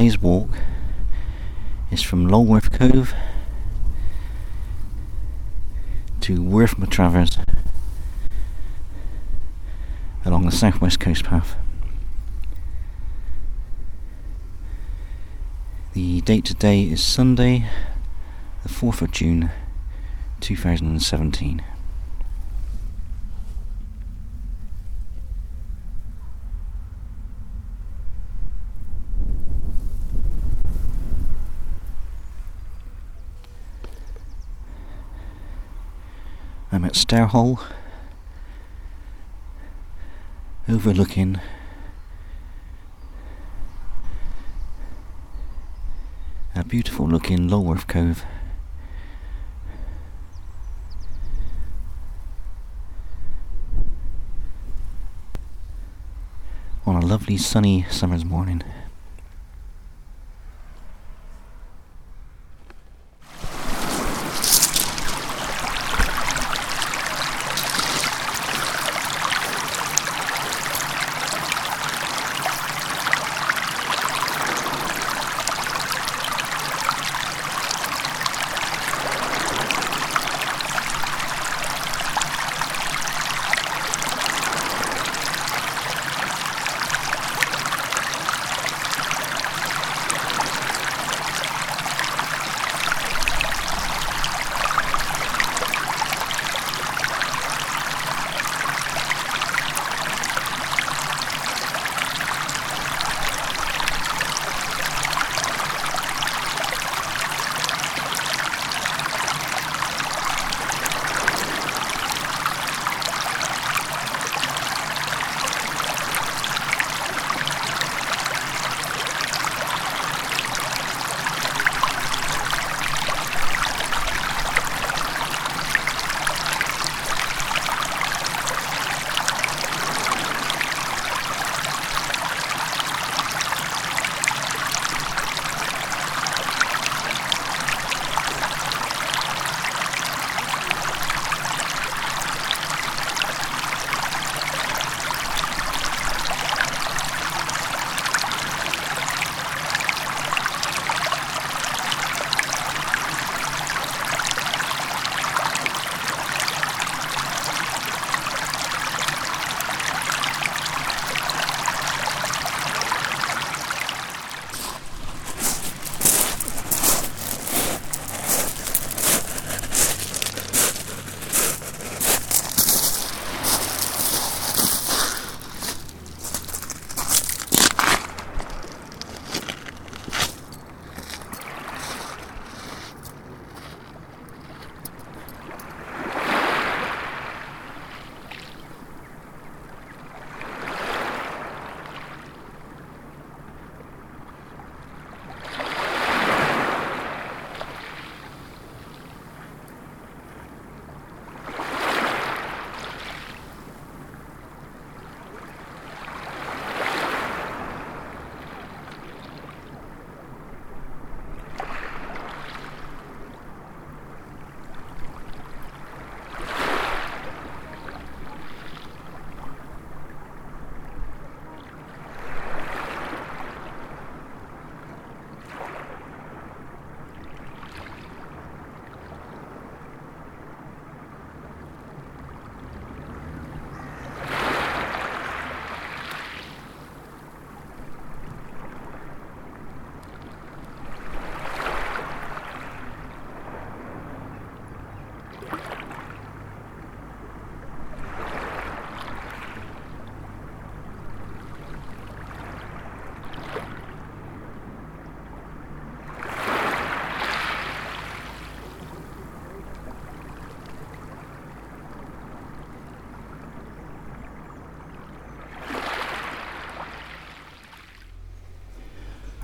Today's walk is from Lulworth Cove to Worth Matravers along the southwest coast path. The date today is Sunday, the 4th of June 2017. I'm at overlooking a beautiful looking Lulworth Cove. On a lovely sunny summer's morning.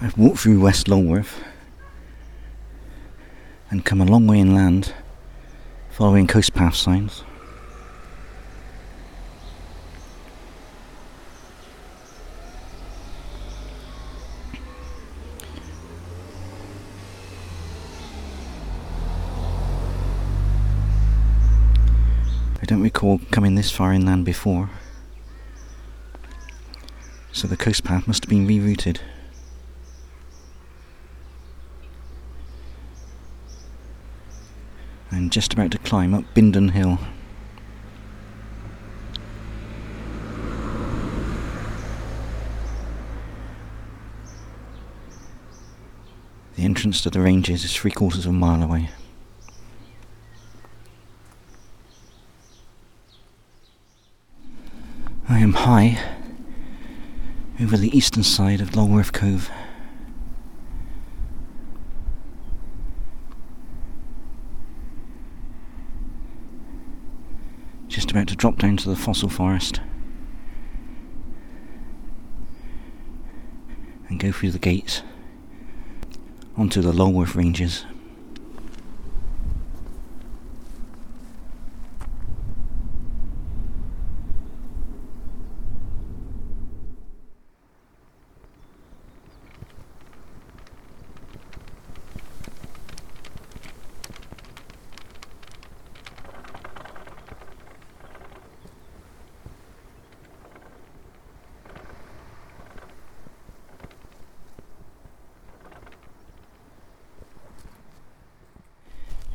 I've walked through West Lulworth and come a long way inland following coast path signs. I don't recall coming this far inland before, so the coast path must have been rerouted. Just about to climb up Bindon Hill. The entrance to the ranges is three quarters of a mile away. I am high over the eastern side of Lulworth Cove. About to drop down to the fossil forest and go through the gates onto the Lulworth Ranges.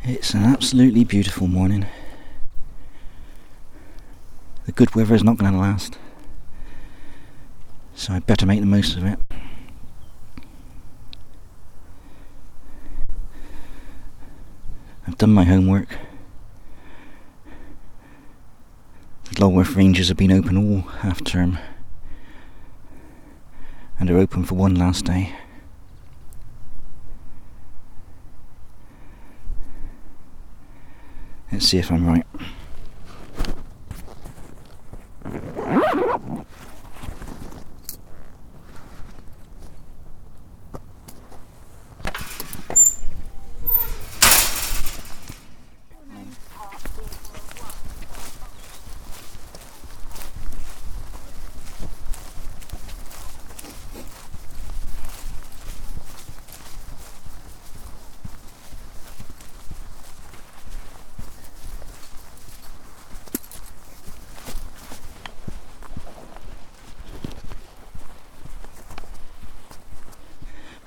It's an absolutely beautiful morning. The good weather is not going to last, so I'd better make the most of it. I've done my homework. The Lulworth Ranges have been open all half term and are open for one last day. Let's see if I'm right.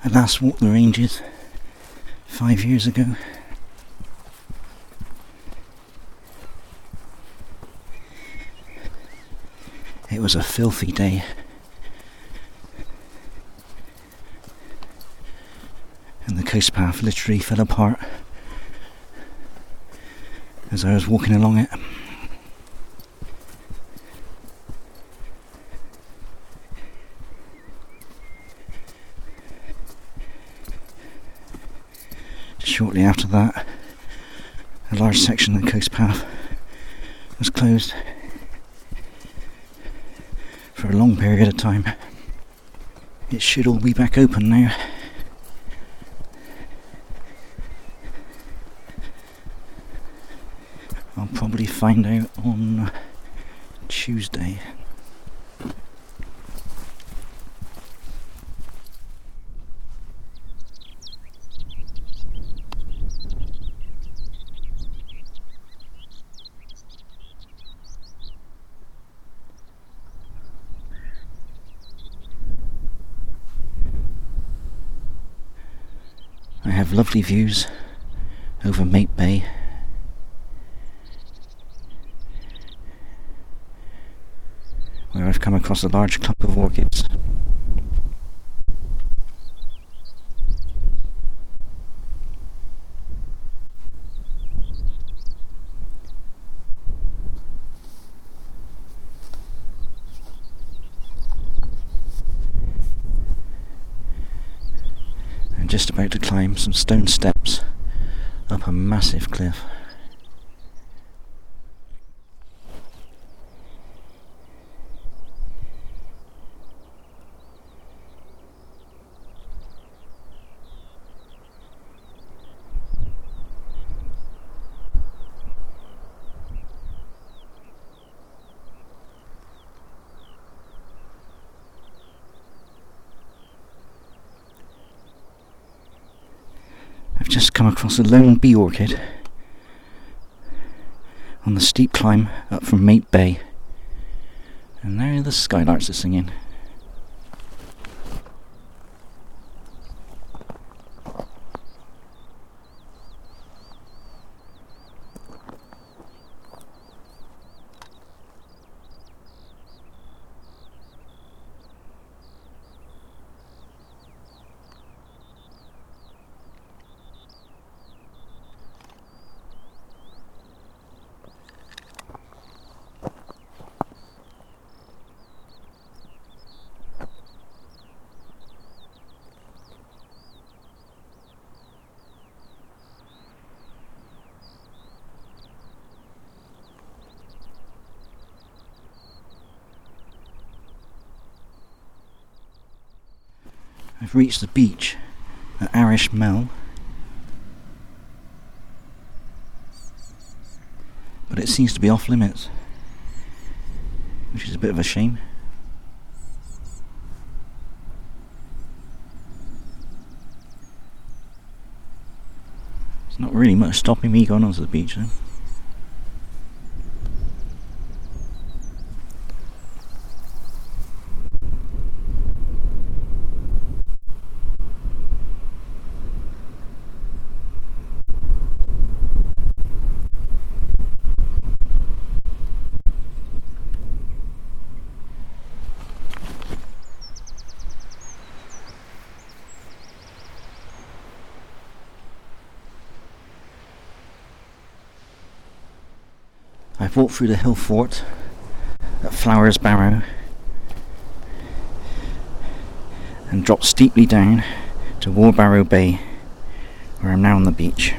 I last walked the ranges five years ago. It was a filthy day. And the coast path literally fell apart as I was walking along it. Shortly after that, a large section of the coast path was closed for a long period of time. It should all be back open now. I'll probably find out on Tuesday. I have lovely views over Mate Bay. Where I've come across a large clump of orchids. I'm just about to climb some stone steps up a massive cliff. just come across a lone bee orchid on the steep climb up from Mate Bay. And there the skylarks are singing. I've reached the beach at Arish Mell. But it seems to be off limits, which is a bit of a shame. There's not really much stopping me going onto the beach though. I've walked through the hill fort at Flowers Barrow and dropped steeply down to Worbarrow Bay, where I'm now on the beach.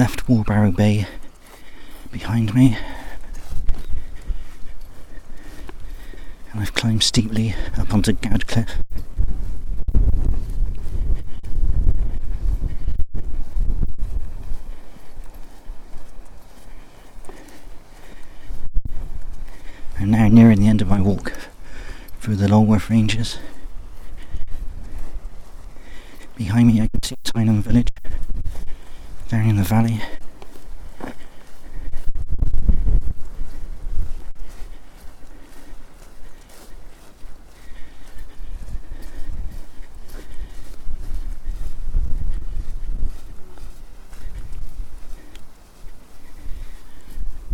Left Worbarrow Bay behind me and I've climbed steeply up onto Gad Cliff. I'm now nearing the end of my walk through the Lulworth Ranges. Behind me I valley.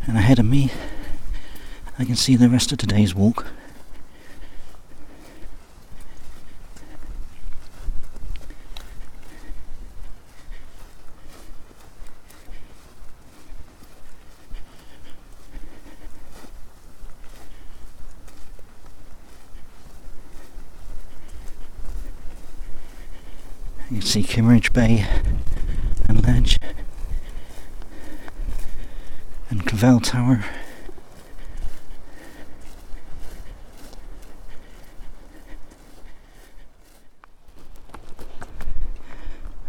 And ahead of me, I can see the rest of today's walk. See Kimmeridge Bay and Ledge and Clavell Tower.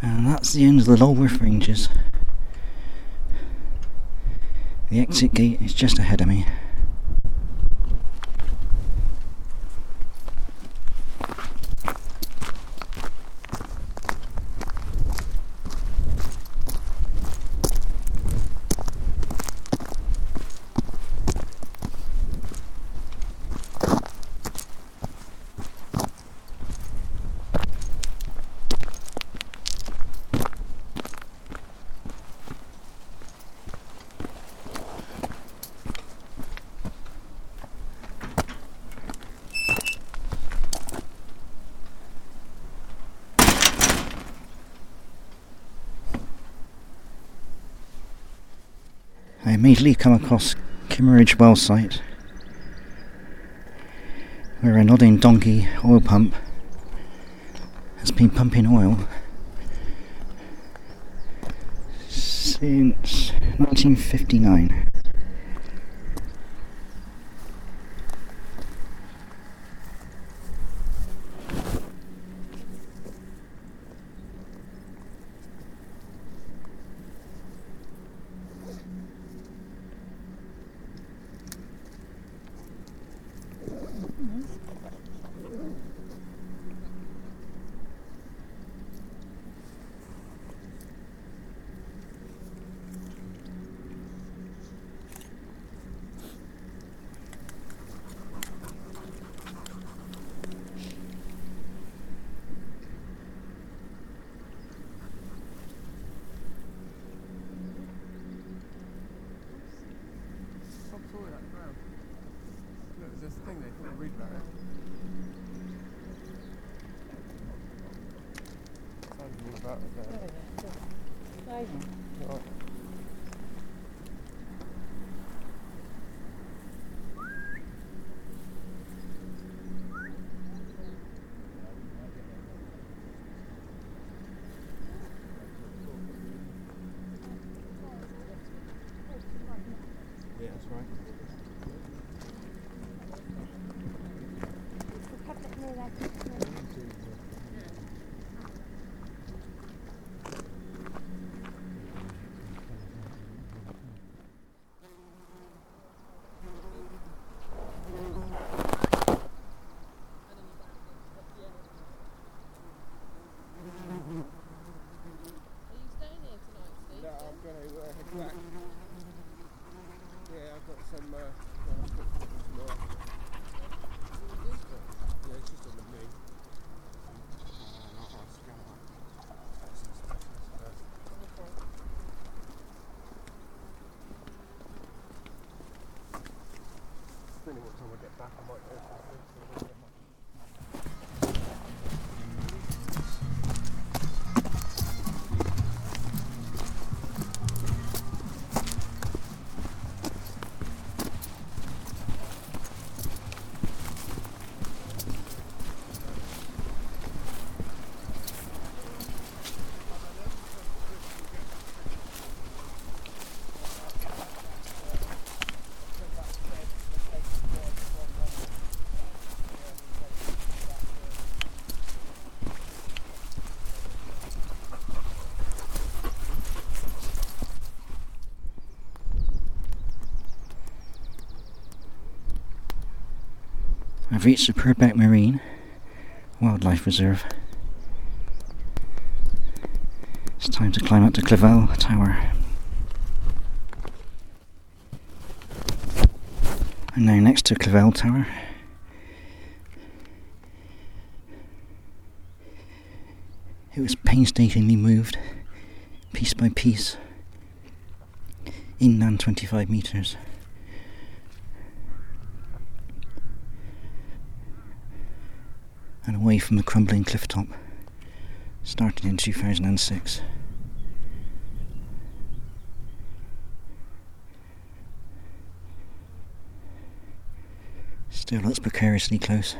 And that's the end of the Lulworth Ranges. The exit gate is just ahead of me. I immediately come across Kimmeridge well site, where a nodding donkey oil pump has been pumping oil since 1959. Stop talking that crowd. Look, there's this thing there, you can read about it. Tells you all about it there. Yeah, that's right. No, I'm going to uh, head back. Yeah, I've got some. Uh, well, I've got some tomorrow. Yeah, it's just on the knee. What time I get back, I might go I've reached the Purbeck Marine Wildlife Reserve. It's time to climb up to Clavell Tower. I'm now next to Clavell Tower. It was painstakingly moved, piece by piece, inland 25 metres. And away from the crumbling cliff top, started in 2006. Still looks precariously close.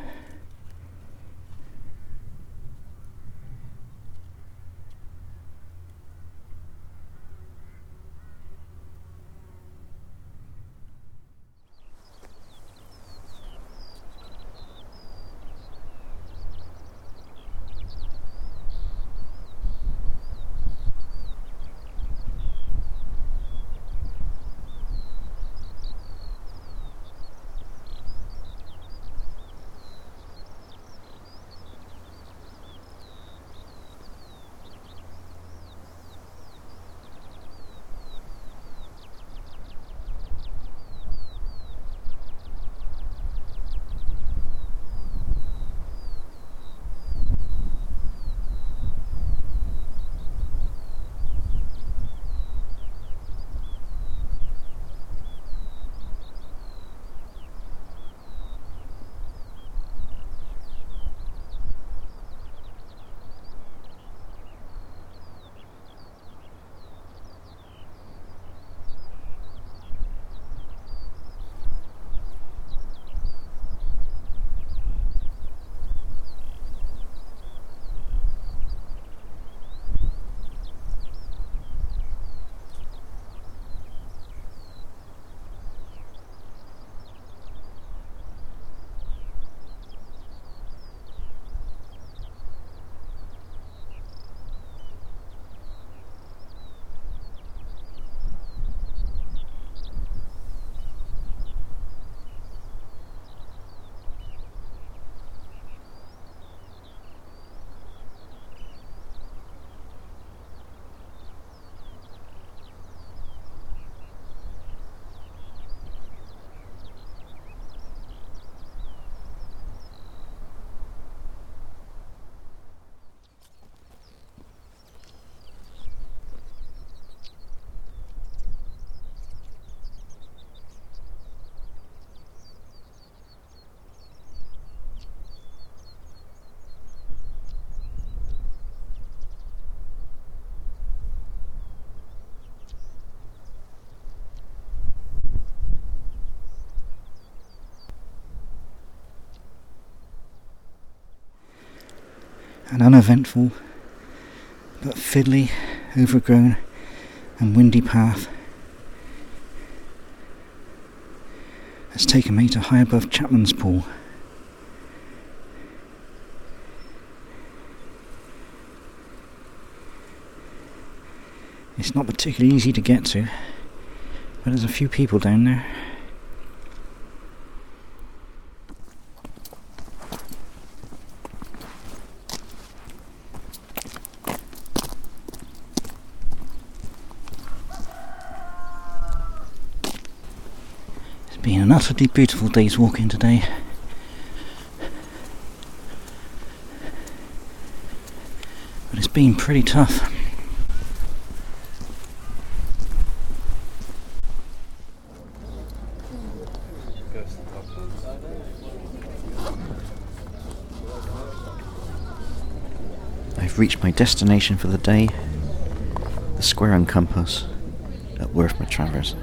An uneventful but fiddly, overgrown, and windy path has taken me to high above Chapman's Pool. It's not particularly easy to get to, but there's a few people down there. Utterly beautiful day's walking today. But it's been pretty tough. I've reached my destination for the day, the square and compass at Worth Matravers.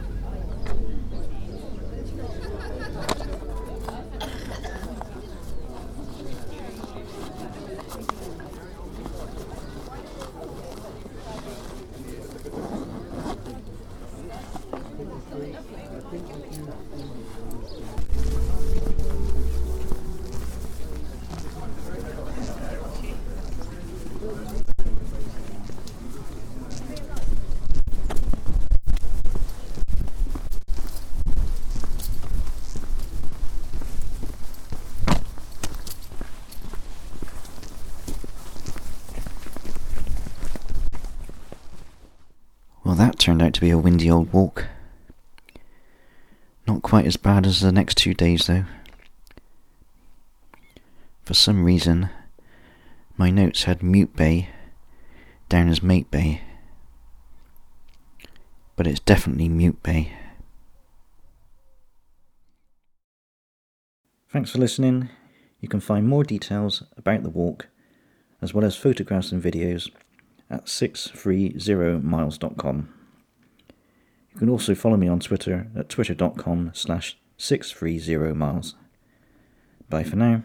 Well, that turned out to be a windy old walk. Not quite as bad as the next two days, though. For some reason, my notes had Mupe Bay down as Mate Bay. but it's definitely Mupe Bay. Thanks for listening. You can find more details about the walk, as well as photographs and videos, at 630miles.com. You can also follow me on Twitter at twitter.com slash 630miles. Bye for now.